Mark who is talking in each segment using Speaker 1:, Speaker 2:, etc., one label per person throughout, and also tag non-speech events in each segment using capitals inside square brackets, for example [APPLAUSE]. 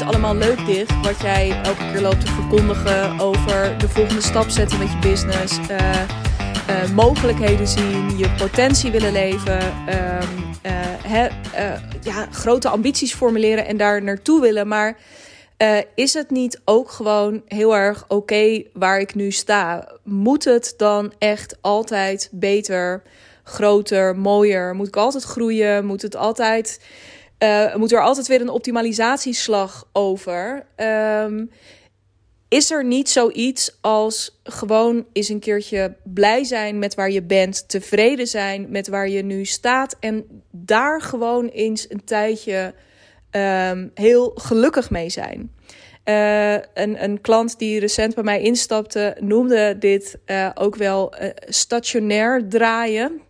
Speaker 1: is allemaal leuk dicht. Wat jij elke keer loopt te verkondigen over de volgende stap zetten met je business. Uh, uh, mogelijkheden zien, je potentie willen leven. Uh, ja, grote ambities formuleren en daar naartoe willen. Maar is het niet ook gewoon heel erg oké waar ik nu sta? Moet het dan echt altijd beter, groter, mooier? Moet ik altijd groeien? Moet het altijd uh, moet er altijd weer een optimalisatieslag over. Um, is er niet zoiets als gewoon eens een keertje blij zijn met waar je bent, tevreden zijn met waar je nu staat en daar gewoon eens een tijdje um, heel gelukkig mee zijn? Uh, een, een klant die recent bij mij instapte noemde dit uh, ook wel stationair draaien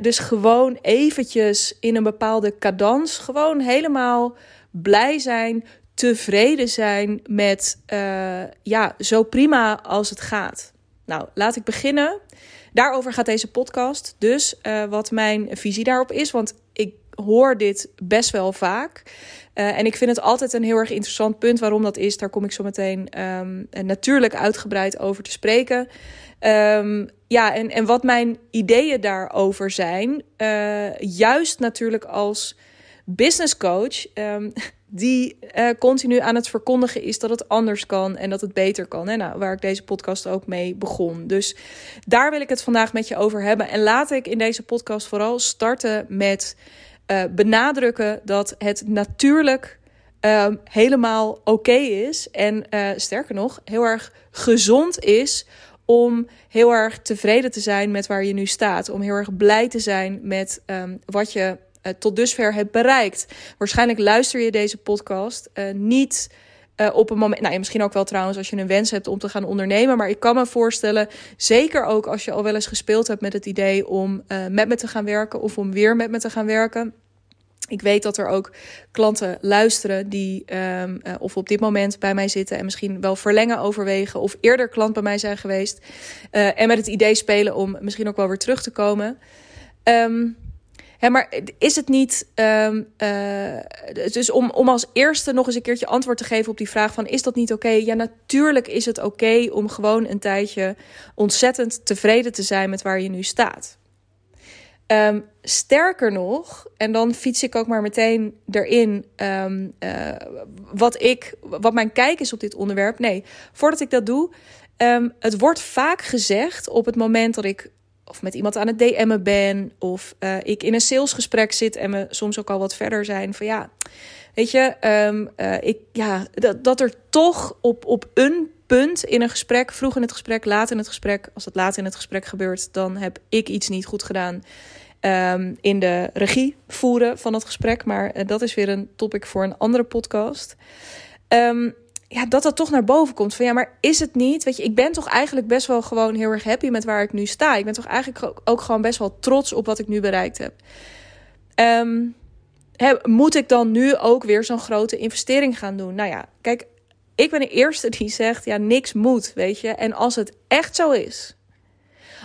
Speaker 1: dus gewoon eventjes in een bepaalde cadans, gewoon helemaal blij zijn, tevreden zijn met uh, ja, zo prima als het gaat. Nou, laat ik beginnen. Daarover gaat deze podcast. Dus uh, wat mijn visie daarop is, want ik hoor dit best wel vaak. Uh, en ik vind het altijd een heel erg interessant punt. Waarom dat is, daar kom ik zo meteen um, natuurlijk uitgebreid over te spreken. Um, ja, en, en wat mijn ideeën daarover zijn, uh, juist natuurlijk als business coach, um, die uh, continu aan het verkondigen is dat het anders kan en dat het beter kan. En nou, waar ik deze podcast ook mee begon. Dus daar wil ik het vandaag met je over hebben. En laat ik in deze podcast vooral starten met uh, benadrukken dat het natuurlijk um, helemaal oké is. En sterker nog, heel erg gezond is om heel erg tevreden te zijn met waar je nu staat. Om heel erg blij te zijn met um, wat je uh, tot dusver hebt bereikt. Waarschijnlijk luister je deze podcast uh, niet. Uh, op een moment, nou ja, misschien ook wel trouwens als je een wens hebt om te gaan ondernemen. Maar ik kan me voorstellen, zeker ook als je al wel eens gespeeld hebt met het idee om met me te gaan werken of om weer met me te gaan werken ik weet dat er ook klanten luisteren die um, uh, of op dit moment bij mij zitten en misschien wel verlengen overwegen of eerder klant bij mij zijn geweest uh, en met het idee spelen om misschien ook wel weer terug te komen. Um, hè, maar is het niet, um, uh, dus om, om als eerste nog eens een keertje antwoord te geven op die vraag van is dat niet oké? Ja, natuurlijk is het oké om gewoon een tijdje ontzettend tevreden te zijn met waar je nu staat. Um, sterker nog, en dan fiets ik ook maar meteen erin um, uh, wat, ik, wat mijn kijk is op dit onderwerp. Nee, voordat ik dat doe, um, het wordt vaak gezegd op het moment dat ik of met iemand aan het DM'en ben, of uh, ik in een salesgesprek zit en we soms ook al wat verder zijn van ja, weet je, uh, ik, ja, dat, dat er toch op, op een punt in een gesprek, vroeg in het gesprek, laat in het gesprek, als het laat in het gesprek gebeurt, dan heb ik iets niet goed gedaan. Um, in de regie voeren van het gesprek. Maar uh, dat is weer een topic voor een andere podcast. Um, ja, dat dat toch naar boven komt. Van ja, maar is het niet? Weet je, ik ben toch eigenlijk best wel gewoon heel erg happy met waar ik nu sta. Ik ben toch eigenlijk ook, gewoon best wel trots op wat ik nu bereikt heb. Um, moet ik dan nu ook weer zo'n grote investering gaan doen? Nou ja, kijk, ik ben de eerste die zegt: ja, niks moet, weet je. En als het echt zo is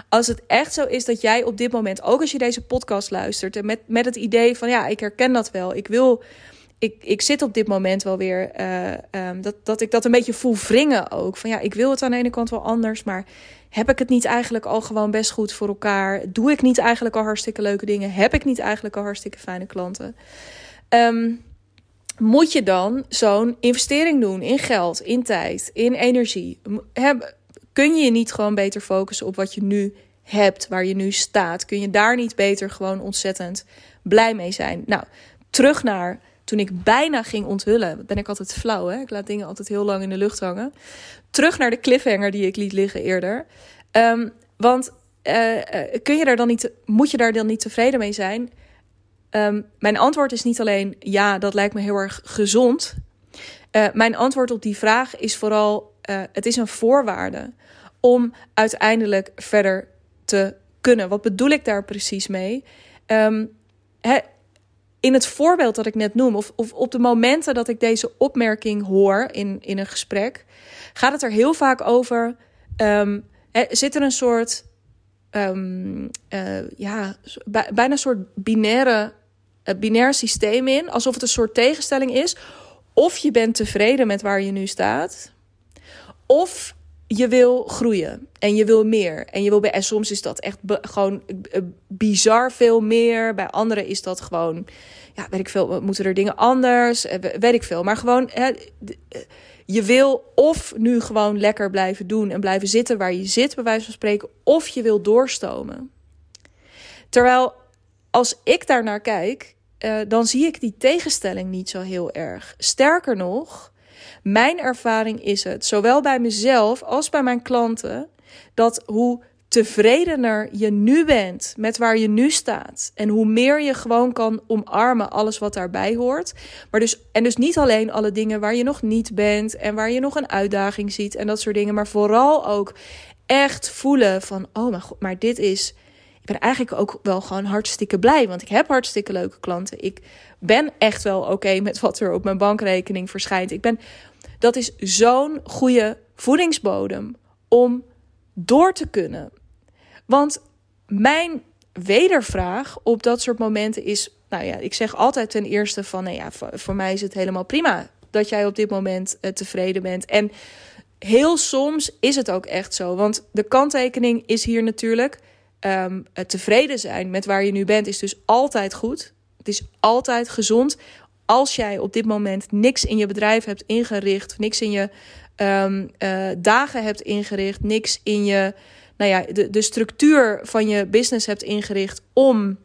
Speaker 1: als het echt zo is dat jij op dit moment, ook als je deze podcast luistert, en met, met het idee van ja, ik herken dat wel. Ik wil. Ik, ik zit op dit moment wel weer. Uh, um, dat, dat ik dat een beetje voel wringen ook. Van ja, ik wil het aan de ene kant wel anders. Maar heb ik het niet eigenlijk al gewoon best goed voor elkaar? Doe ik niet eigenlijk al hartstikke leuke dingen? Heb ik niet eigenlijk al hartstikke fijne klanten? Um, moet je dan zo'n investering doen in geld, in tijd, in energie? Heb, Kun je je niet gewoon beter focussen op wat je nu hebt, waar je nu staat? Kun je daar niet beter gewoon ontzettend blij mee zijn? Nou, terug naar toen ik bijna ging onthullen. Ben ik altijd flauw, hè? Ik laat dingen altijd heel lang in de lucht hangen. Terug naar de cliffhanger die ik liet liggen eerder. Um, want uh, kun je daar dan niet, moet je daar dan niet tevreden mee zijn? Um, mijn antwoord is niet alleen ja, dat lijkt me heel erg gezond. Uh, mijn antwoord op die vraag is vooral: uh, het is een voorwaarde om uiteindelijk verder te kunnen. Wat bedoel ik daar precies mee? Um, in het voorbeeld dat ik net noem, of, of op de momenten dat ik deze opmerking hoor in, in een gesprek, gaat het er heel vaak over. Um, zit er een soort, uh, ja, bijna een soort binaire, uh, binair systeem in, alsof het een soort tegenstelling is. of je bent tevreden met waar je nu staat, of je wil groeien en je wil meer. En, je wil bij, en soms is dat echt gewoon bizar veel meer. Bij anderen is dat gewoon, ja, weet ik veel, moeten er dingen anders, weet ik veel. Maar gewoon, hè, je wil of nu gewoon lekker blijven doen en blijven zitten waar je zit, bij wijze van spreken, of je wil doorstomen. Terwijl als ik daar naar kijk, uh, dan zie ik die tegenstelling niet zo heel erg. Sterker nog, mijn ervaring is het, zowel bij mezelf als bij mijn klanten, dat hoe tevredener je nu bent met waar je nu staat. En hoe meer je gewoon kan omarmen alles wat daarbij hoort. Maar dus, en dus niet alleen alle dingen waar je nog niet bent en waar je nog een uitdaging ziet en dat soort dingen. Maar vooral ook echt voelen van, oh mijn god, maar dit is... Ik ben eigenlijk ook wel gewoon hartstikke blij, want ik heb hartstikke leuke klanten. Ik ben echt wel oké met wat er op mijn bankrekening verschijnt. Ik ben, dat is zo'n goede voedingsbodem om door te kunnen. Want mijn wedervraag op dat soort momenten is: nou ja, ik zeg altijd ten eerste van, nou ja, voor, mij is het helemaal prima dat jij op dit moment uh, tevreden bent. En heel soms is het ook echt zo, want de kanttekening is hier natuurlijk. Um, tevreden zijn met waar je nu bent is dus altijd goed. Het is altijd gezond. Als jij op dit moment niks in je bedrijf hebt ingericht, niks in je um, uh, dagen hebt ingericht, niks in je nou ja, de, de structuur van je business hebt ingericht om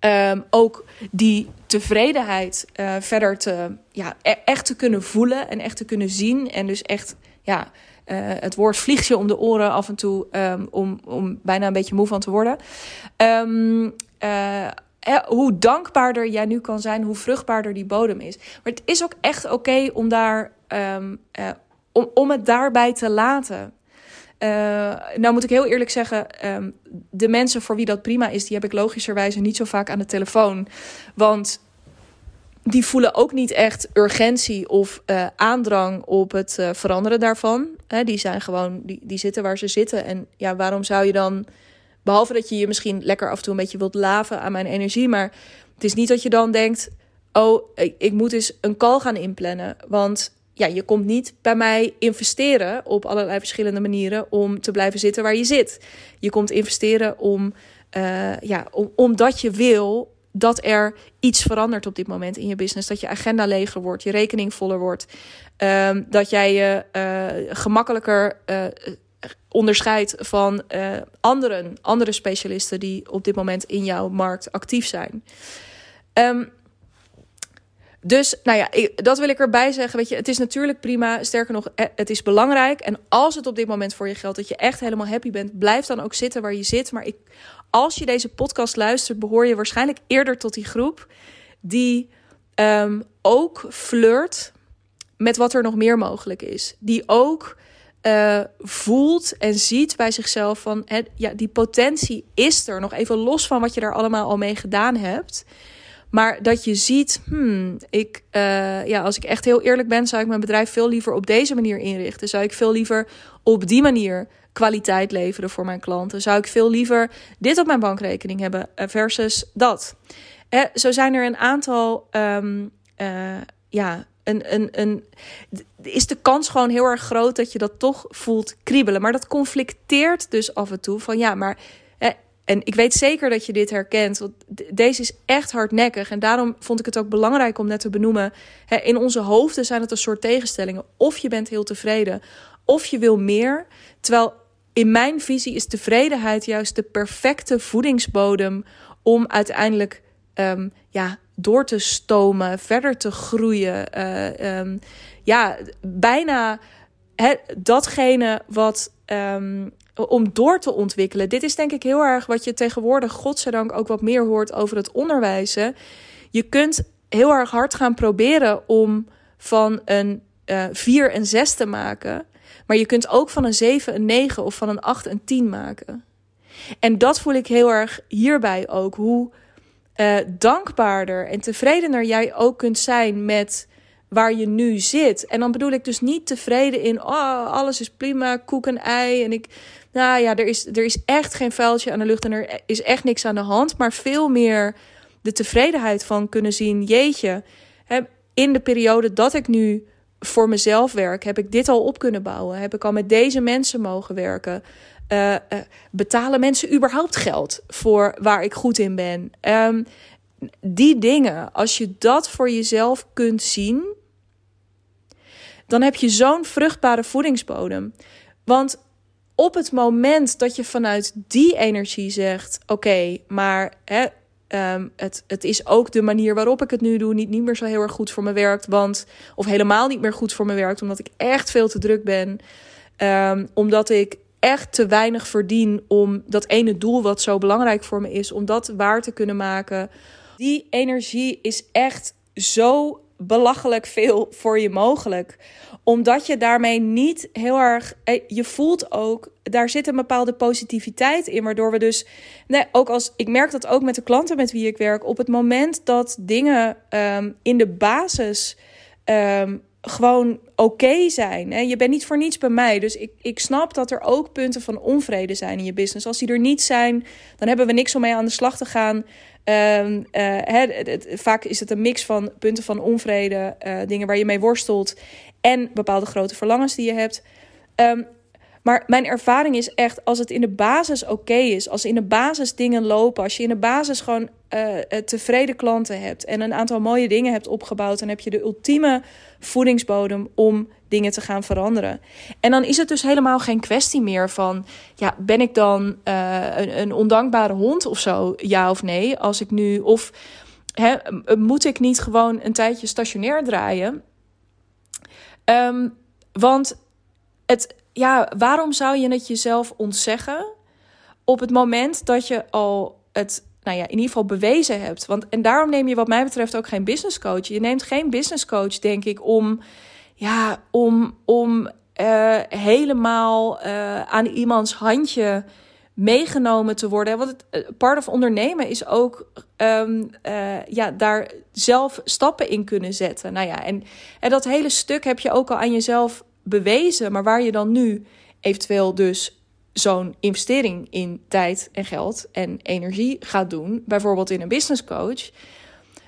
Speaker 1: um, ook die tevredenheid uh, verder te, ja, e echt te kunnen voelen en echt te kunnen zien. En dus echt, ja, het woord vliegt je om de oren af en toe um, om, om bijna een beetje moe van te worden. Um, uh, hoe dankbaarder jij nu kan zijn, hoe vruchtbaarder die bodem is. Maar het is ook echt oké om daar um, om, om het daarbij te laten. Nou moet ik heel eerlijk zeggen, de mensen voor wie dat prima is, die heb ik logischerwijze niet zo vaak aan de telefoon. Want die voelen ook niet echt urgentie of uh, aandrang op het uh, veranderen daarvan. Die zijn gewoon, die, die zitten waar ze zitten. En ja, waarom zou je dan, behalve dat je je misschien lekker af en toe een beetje wilt laven aan mijn energie, maar het is niet dat je dan denkt, oh, ik, moet eens een call gaan inplannen. Want ja, je komt niet bij mij investeren op allerlei verschillende manieren om te blijven zitten waar je zit. Je komt investeren om, uh, ja, om, omdat je wil dat er iets verandert op dit moment in je business. Dat je agenda leger wordt, je rekening voller wordt. Um, dat jij je uh, gemakkelijker uh, onderscheidt van anderen, andere specialisten die op dit moment in jouw markt actief zijn. Um, dus nou ja, dat wil ik erbij zeggen. Weet je, het is natuurlijk prima. Sterker nog, eh, het is belangrijk. En als het op dit moment voor je geldt dat je echt helemaal happy bent, blijf dan ook zitten waar je zit. Maar ik, als je deze podcast luistert, behoor je waarschijnlijk eerder tot die groep die um, ook flirt met wat er nog meer mogelijk is. Die ook uh, voelt en ziet bij zichzelf van, ja, die potentie is er. Nog even los van wat je daar allemaal al mee gedaan hebt. Maar dat je ziet, hmm, ik, uh, ja, als ik echt heel eerlijk ben, zou ik mijn bedrijf veel liever op deze manier inrichten. Zou ik veel liever op die manier kwaliteit leveren voor mijn klanten. Zou ik veel liever dit op mijn bankrekening hebben eh, versus dat. Eh, zo zijn er een aantal, uh, ja, een, een, een, is de kans gewoon heel erg groot dat je dat toch voelt kriebelen. Maar dat conflicteert dus af en toe van ja, maar en ik weet zeker dat je dit herkent, want deze is echt hardnekkig. En daarom vond ik het ook belangrijk om net te benoemen. Hè, in onze hoofden zijn het een soort tegenstellingen. Of je bent heel tevreden, of je wil meer. Terwijl in mijn visie is tevredenheid juist de perfecte voedingsbodem om uiteindelijk um, ja, door te stomen, verder te groeien. Uh, um, ja, bijna datgene wat. Um, om door te ontwikkelen. Dit is denk ik heel erg wat je tegenwoordig, godzijdank, ook wat meer hoort over het onderwijzen. Je kunt heel erg hard gaan proberen om van een uh, eh, 4 een 6 te maken. Maar je kunt ook van een 7 een 9 of van een 8 een 10 maken. En dat voel ik heel erg hierbij ook. Hoe uh, dankbaarder en tevredener jij ook kunt zijn met waar je nu zit. En dan bedoel ik dus niet tevreden in, oh, alles is prima, koek en ei. En ik, nou ja, er is, er is echt geen vuiltje aan de lucht en er is echt niks aan de hand. Maar veel meer de tevredenheid van kunnen zien, jeetje, in de periode dat ik nu voor mezelf werk, heb ik dit al op kunnen bouwen. Heb ik al met deze mensen mogen werken. Uh, betalen mensen überhaupt geld voor waar ik goed in ben? Um, die dingen, als je dat voor jezelf kunt zien, dan heb je zo'n vruchtbare voedingsbodem. Want op het moment dat je vanuit die energie zegt: Oké, maar hè, um, het, het is ook de manier waarop ik het nu doe, niet, niet meer zo heel erg goed voor me werkt. Want, of helemaal niet meer goed voor me werkt, omdat ik echt veel te druk ben. Um, omdat ik echt te weinig verdien om dat ene doel wat zo belangrijk voor me is, om dat waar te kunnen maken. Die energie is echt zo belachelijk veel voor je mogelijk. Omdat je daarmee niet heel erg. Eh, je voelt ook, daar zit een bepaalde positiviteit in. Waardoor we dus. Nee, ook als. Ik merk dat ook met de klanten met wie ik werk. Op het moment dat dingen um, in de basis. Um, gewoon oké zijn. Hè? Je bent niet voor niets bij mij. Dus ik, ik snap dat er ook punten van onvrede zijn in je business. Als die er niet zijn, dan hebben we niks om mee aan de slag te gaan. Um, uh, vaak is het een mix van punten van onvrede, uh, dingen waar je mee worstelt en bepaalde grote verlangens die je hebt. Um, maar mijn ervaring is echt, als het in de basis oké is, als in de basis dingen lopen, als je in de basis gewoon uh, tevreden klanten hebt en een aantal mooie dingen hebt opgebouwd, dan heb je de ultieme voedingsbodem om dingen te gaan veranderen. En dan is het dus helemaal geen kwestie meer van, ja, ben ik dan uh, een, een, ondankbare hond of zo, ja of nee? Als ik nu, of hè, moet ik niet gewoon een tijdje stationair draaien? Um, want het, ja, waarom zou je het jezelf ontzeggen op het moment dat je al het, nou ja, in ieder geval bewezen hebt? Want en daarom neem je, wat mij betreft, ook geen business coach. Je neemt geen business coach, denk ik, om, ja, om, om uh, helemaal uh, aan iemands handje meegenomen te worden. Want het eh, part of ondernemen is ook uh, ja, daar zelf stappen in kunnen zetten. Nou ja, en, en dat hele stuk heb je ook al aan jezelf bewezen, maar waar je dan nu eventueel dus zo'n investering in tijd en geld en energie gaat doen, bijvoorbeeld in een business coach,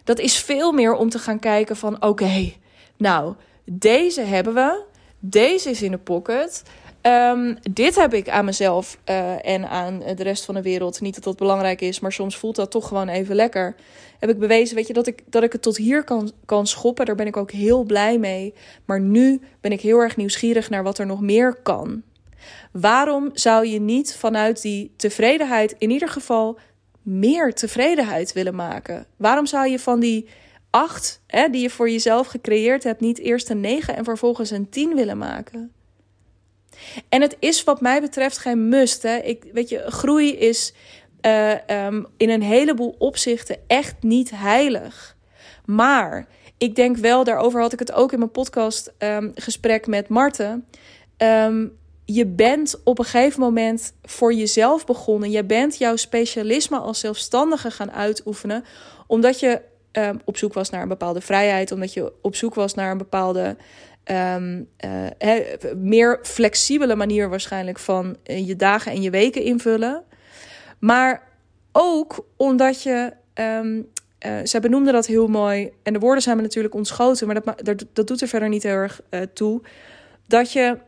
Speaker 1: dat is veel meer om te gaan kijken van oké, nou, deze hebben we, deze is in de pocket. Um, dit heb ik aan mezelf uh, en aan de rest van de wereld. Niet dat dat belangrijk is, maar soms voelt dat toch gewoon even lekker. Heb ik bewezen, weet je, dat ik, dat ik het tot hier kan, kan schoppen. Daar ben ik ook heel blij mee. Maar nu ben ik heel erg nieuwsgierig naar wat er nog meer kan. Waarom zou je niet vanuit die tevredenheid in ieder geval meer tevredenheid willen maken? Waarom zou je van die acht hè, die je voor jezelf gecreëerd hebt, niet eerst een negen en vervolgens een tien willen maken? En het is wat mij betreft geen must. Hè. Ik, weet je, groei is uh, um, in een heleboel opzichten echt niet heilig. Maar ik denk wel, daarover had ik het ook in mijn podcast um, gesprek met Marten. Um, je bent op een gegeven moment voor jezelf begonnen. Je bent jouw specialisme als zelfstandige gaan uitoefenen. Omdat je um, op zoek was naar een bepaalde vrijheid. Omdat je op zoek was naar een bepaalde um, uh, meer flexibele manier waarschijnlijk van uh, je dagen en je weken invullen. Maar ook omdat je, um, uh, zij benoemde dat heel mooi, en de woorden zijn me natuurlijk ontschoten, maar dat, dat, dat doet er verder niet heel erg toe. Dat je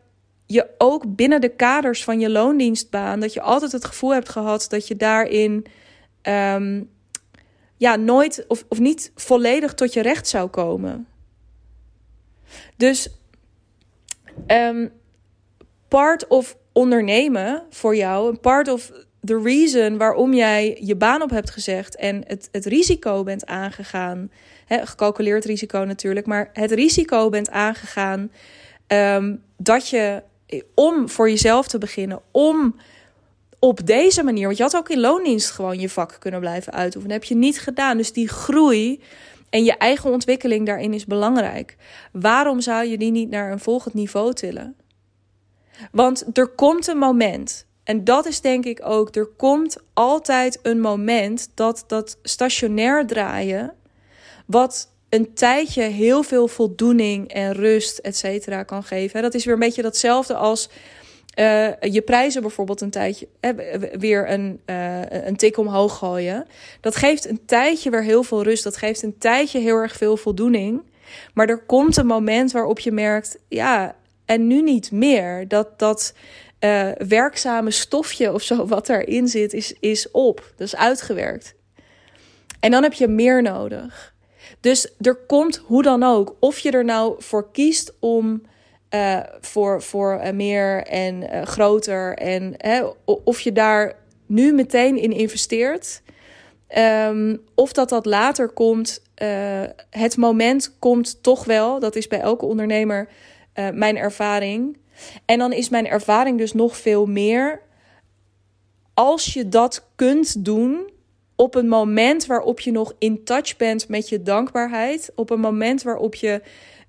Speaker 1: je ook binnen de kaders van je loondienstbaan, dat je altijd het gevoel hebt gehad dat je daarin um, ja, nooit of, of niet volledig tot je recht zou komen. Dus um, part of ondernemen voor jou, een part of the reason waarom jij je baan op hebt gezegd en het, het risico bent aangegaan, hè, gecalculeerd risico natuurlijk, maar het risico bent aangegaan um, dat je om voor jezelf te beginnen, om op deze manier, want je had ook in loondienst gewoon je vak kunnen blijven uitoefenen, heb je niet gedaan. Dus die groei en je eigen ontwikkeling daarin is belangrijk. Waarom zou je die niet naar een volgend niveau tillen? Want er komt een moment, en dat is denk ik ook, er komt altijd een moment dat dat stationair draaien, wat een tijdje heel veel voldoening en rust, et cetera, kan geven. Dat is weer een beetje datzelfde als uh, je prijzen bijvoorbeeld een tijdje uh, weer een, uh, een tik omhoog gooien. Dat geeft een tijdje weer heel veel rust. Dat geeft een tijdje heel erg veel voldoening. Maar er komt een moment waarop je merkt, ja, en nu niet meer. Dat dat werkzame stofje of zo wat erin zit, is, is op. Dat is uitgewerkt. En dan heb je meer nodig. Dus er komt hoe dan ook, of je er nou voor kiest om uh, voor, voor uh, meer en uh, groter en of je daar nu meteen in investeert, um, of dat dat later komt. het moment komt toch wel, dat is bij elke ondernemer mijn ervaring. En dan is mijn ervaring dus nog veel meer. Als je dat kunt doen op een moment waarop je nog in touch bent met je dankbaarheid, op een moment waarop je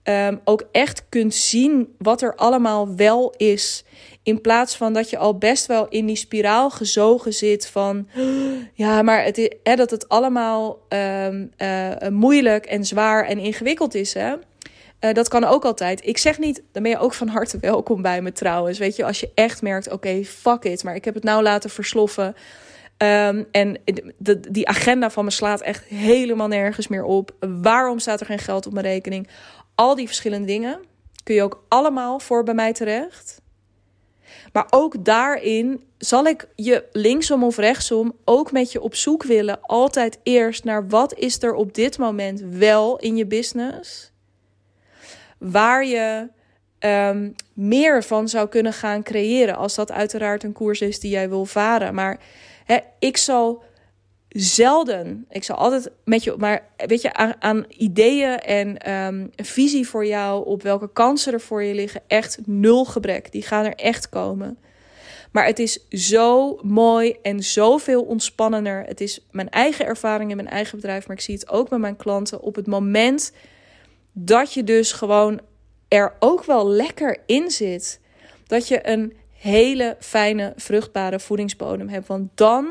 Speaker 1: um, ook echt kunt zien wat er allemaal wel is. In plaats van dat je al best wel in die spiraal gezogen zit van [GASPS] ja, maar het is, hè, dat het allemaal um, uh, moeilijk en zwaar en ingewikkeld is. Hè? Uh, dat kan ook altijd. Ik zeg niet, dan ben je ook van harte welkom bij me trouwens. Weet je, als je echt merkt, oké, fuck it, maar ik heb het nou laten versloffen. Um, en die agenda van me slaat echt helemaal nergens meer op. Waarom staat er geen geld op mijn rekening? Al die verschillende dingen kun je ook allemaal voor bij mij terecht. Maar ook daarin zal ik je linksom of rechtsom ook met je op zoek willen. Altijd eerst naar wat is er op dit moment wel in je business. Waar je um, meer van zou kunnen gaan creëren. Als dat uiteraard een koers is die jij wil varen. Maar ik zal zelden. Ik zal altijd met je, maar weet je, aan, aan ideeën en um, visie voor jou op welke kansen er voor je liggen, echt nul gebrek. Die gaan er echt komen. Maar het is zo mooi en zoveel ontspannender. Het is mijn eigen ervaring in mijn eigen bedrijf, maar ik zie het ook met mijn klanten. Op het moment dat je dus gewoon er ook wel lekker in zit, dat je een hele fijne, vruchtbare voedingsbodem hebt. Want dan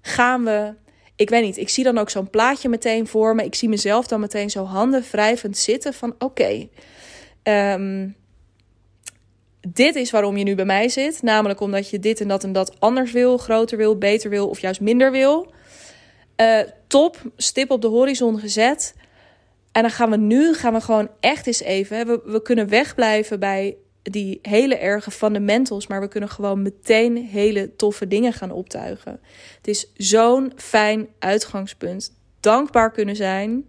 Speaker 1: gaan we ik weet niet, ik zie dan ook zo'n plaatje meteen voor me. Ik zie mezelf dan meteen zo handen wrijvend zitten van oké, ehm, dit is waarom je nu bij mij zit. Namelijk omdat je dit en dat en dat anders wil, groter wil, beter wil of juist minder wil. Uh, top, stip op de horizon gezet. En dan gaan we nu gaan we gewoon echt eens even. We, we kunnen wegblijven bij die hele erge fundamentals, maar we kunnen gewoon meteen hele toffe dingen gaan optuigen. Het is zo'n fijn uitgangspunt. Dankbaar kunnen zijn.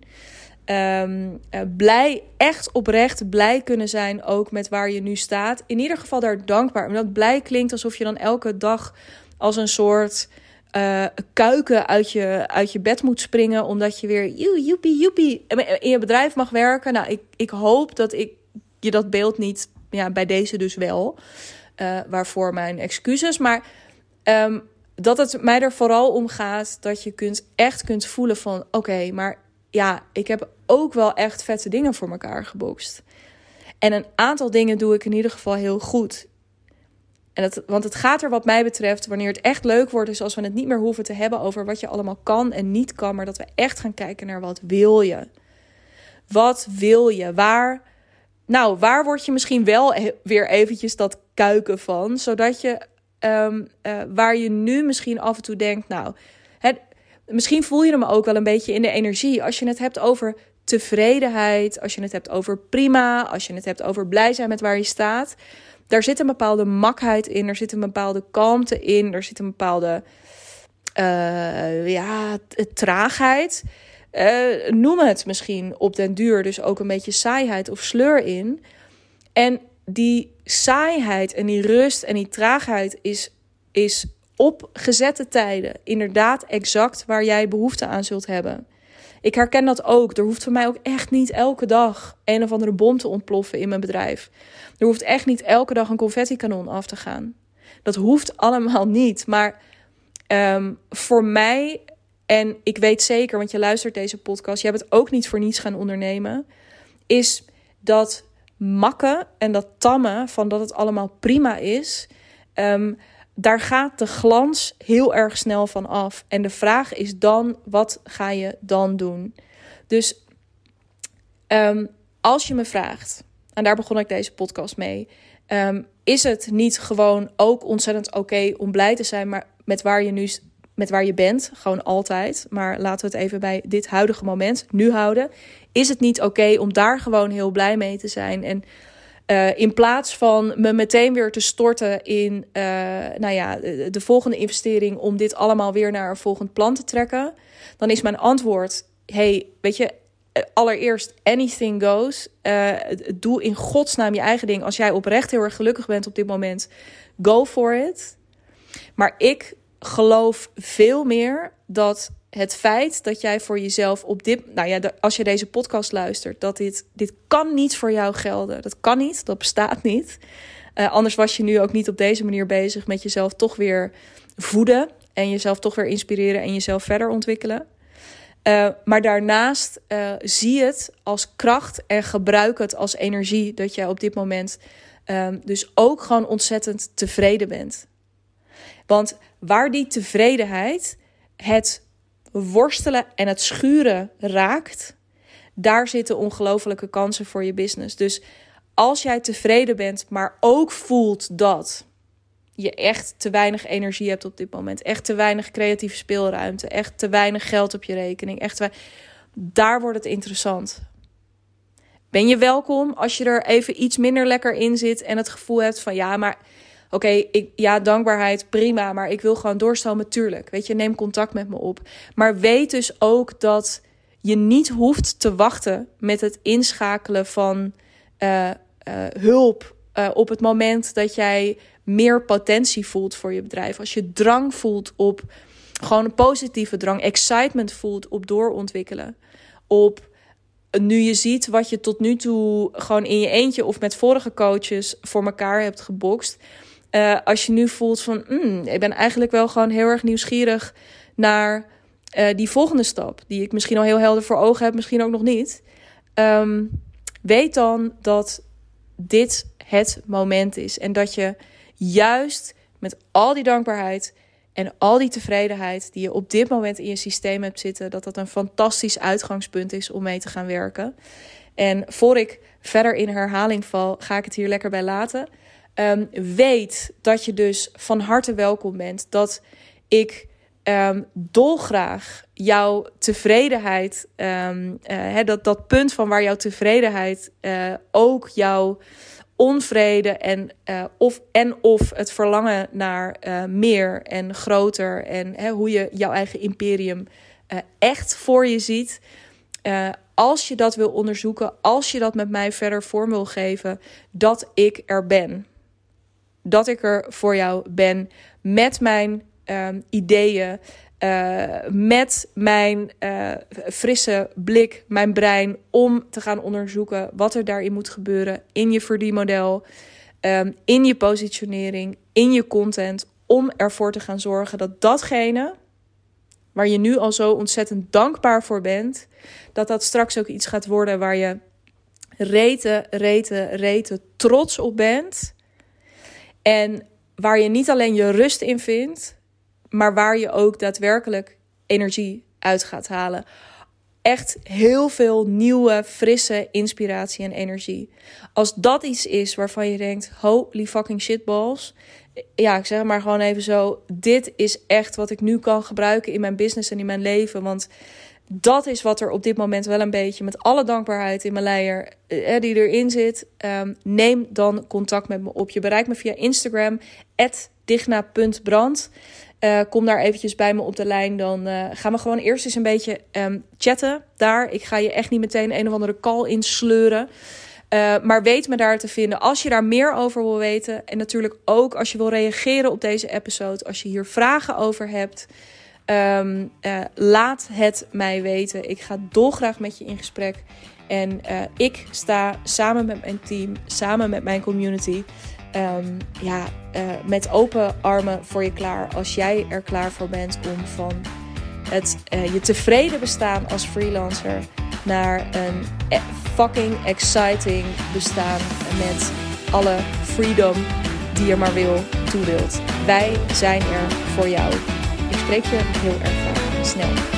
Speaker 1: Um, blij, echt oprecht blij kunnen zijn ook met waar je nu staat. In ieder geval daar dankbaar. Omdat blij klinkt alsof je dan elke dag als een soort uh, kuiken uit je, uit je bed moet springen. Omdat je weer joepie, joepie in je bedrijf mag werken. Nou, ik, ik hoop dat ik je dat beeld niet ja, bij deze dus wel. Uh, waarvoor mijn excuses. Maar um, dat het mij er vooral om gaat dat je kunt, echt kunt voelen van... oké, maar ja, ik heb ook wel echt vette dingen voor elkaar gebokst. En een aantal dingen doe ik in ieder geval heel goed. En het, want het gaat er wat mij betreft, wanneer het echt leuk wordt... is als we het niet meer hoeven te hebben over wat je allemaal kan en niet kan... maar dat we echt gaan kijken naar wat wil je. Wat wil je? Waar nou, waar word je misschien wel weer eventjes dat kuiken van? Zodat je, um, uh, waar je nu misschien af en toe denkt, nou, het, misschien voel je hem ook wel een beetje in de energie. Als je het hebt over tevredenheid, als je het hebt over prima, als je het hebt over blij zijn met waar je staat. Daar zit een bepaalde makheid in, er zit een bepaalde kalmte in, er zit een bepaalde uh, ja, traagheid. Uh, noem het misschien op den duur dus ook een beetje saaiheid of sleur in. En die saaiheid en die rust en die traagheid is, is op gezette tijden inderdaad exact waar jij behoefte aan zult hebben. Ik herken dat ook. Er hoeft voor mij ook echt niet elke dag een of andere bom te ontploffen in mijn bedrijf. Er hoeft echt niet elke dag een confetti-kanon af te gaan. Dat hoeft allemaal niet. Maar um, voor mij en ik weet zeker, want je luistert deze podcast, je hebt het ook niet voor niets gaan ondernemen, is dat makken en dat tammen van dat het allemaal prima is, um, daar gaat de glans heel erg snel van af. En de vraag is dan, wat ga je dan doen? Dus um, als je me vraagt, en daar begon ik deze podcast mee, um, is het niet gewoon ook ontzettend oké om blij te zijn maar met waar je nu met waar je bent, gewoon altijd. Maar laten we het even bij dit huidige moment nu houden. Is het niet oké om daar gewoon heel blij mee te zijn? En uh, in plaats van me meteen weer te storten in uh, nou ja, de, volgende investering om dit allemaal weer naar een volgend plan te trekken, dan is mijn antwoord: hey, weet je, allereerst anything goes. Uh, doe in godsnaam je eigen ding. Als jij oprecht heel erg gelukkig bent op dit moment, go for it. Maar ik geloof veel meer dat het feit dat jij voor jezelf op dit, nou ja, als je deze podcast luistert, dat dit, dit kan niet voor jou gelden. Dat kan niet, dat bestaat niet. Uh, anders was je nu ook niet op deze manier bezig met jezelf toch weer voeden en jezelf toch weer inspireren en jezelf verder ontwikkelen. Uh, maar daarnaast uh, zie het als kracht en gebruik het als energie dat jij op dit moment um, dus ook gewoon ontzettend tevreden bent. Want waar die tevredenheid het worstelen en het schuren raakt, daar zitten ongelofelijke kansen voor je business. Dus als jij tevreden bent, maar ook voelt dat je echt te weinig energie hebt op dit moment, echt te weinig creatieve speelruimte, echt te weinig geld op je rekening, echt daar wordt het interessant. Ben je welkom als je er even iets minder lekker in zit en het gevoel hebt van ja, maar Oké, ja, dankbaarheid, prima, maar ik wil gewoon doorstromen, tuurlijk. Weet je, neem contact met me op. Maar weet dus ook dat je niet hoeft te wachten met het inschakelen van uh, uh, hulp uh, op het moment dat jij meer potentie voelt voor je bedrijf. Als je drang voelt op gewoon een positieve drang, excitement voelt op doorontwikkelen. Op nu je ziet wat je tot nu toe gewoon in je eentje of met vorige coaches voor elkaar hebt gebokst. Uh, als je nu voelt van, mm, ik ben eigenlijk wel gewoon heel erg nieuwsgierig naar uh, die volgende stap, die ik misschien al heel helder voor ogen heb, misschien ook nog niet. Um, weet dan dat dit het moment is en dat je juist met al die dankbaarheid en al die tevredenheid die je op dit moment in je systeem hebt zitten, dat dat een fantastisch uitgangspunt is om mee te gaan werken. En voor ik verder in herhaling val, ga ik het hier lekker bij laten. Um, weet dat je dus van harte welkom bent. Dat ik um, dolgraag jouw tevredenheid, um, uh, dat, dat punt van waar jouw tevredenheid uh, ook jouw onvrede en, uh, of, en of het verlangen naar meer en groter en hoe je jouw eigen imperium echt voor je ziet. als je dat wil onderzoeken, als je dat met mij verder vorm wil geven, dat ik er ben dat ik er voor jou ben met mijn um, ideeën. Uh, met mijn uh, frisse blik, mijn brein, om te gaan onderzoeken wat er daarin moet gebeuren in je verdienmodel, um, in je positionering, in je content, om ervoor te gaan zorgen dat datgene waar je nu al zo ontzettend dankbaar voor bent, dat dat straks ook iets gaat worden waar je reten, reten, reten trots op bent. En waar je niet alleen je rust in vindt, maar waar je ook daadwerkelijk energie uit gaat halen. Echt heel veel nieuwe, frisse inspiratie en energie. Als dat iets is waarvan je denkt: holy fucking shitballs. Ja, ik zeg maar gewoon even zo. Dit is echt wat ik nu kan gebruiken in mijn business en in mijn leven. Want dat is wat er op dit moment wel een beetje met alle dankbaarheid in mijn leier eh, die erin zit. Um, neem dan contact met me op. Je bereikt me via Instagram digna.brand. Uh, kom daar eventjes bij me op de lijn. Dan uh, gaan we gewoon eerst eens een beetje um, chatten daar. Ik ga je echt niet meteen een of andere call insleuren. Uh, maar weet me daar te vinden als je daar meer over wil weten. En natuurlijk ook als je wil reageren op deze episode. Als je hier vragen over hebt. Um, uh, laat het mij weten. Ik ga dolgraag met je in gesprek. En uh, ik sta samen met mijn team, samen met mijn community, um, ja, uh, met open armen voor je klaar. Als jij er klaar voor bent om van het je tevreden bestaan als freelancer naar een e-, fucking exciting bestaan met alle freedom die je maar wil, toe. Wij zijn er voor jou. Spreek je heel erg snel.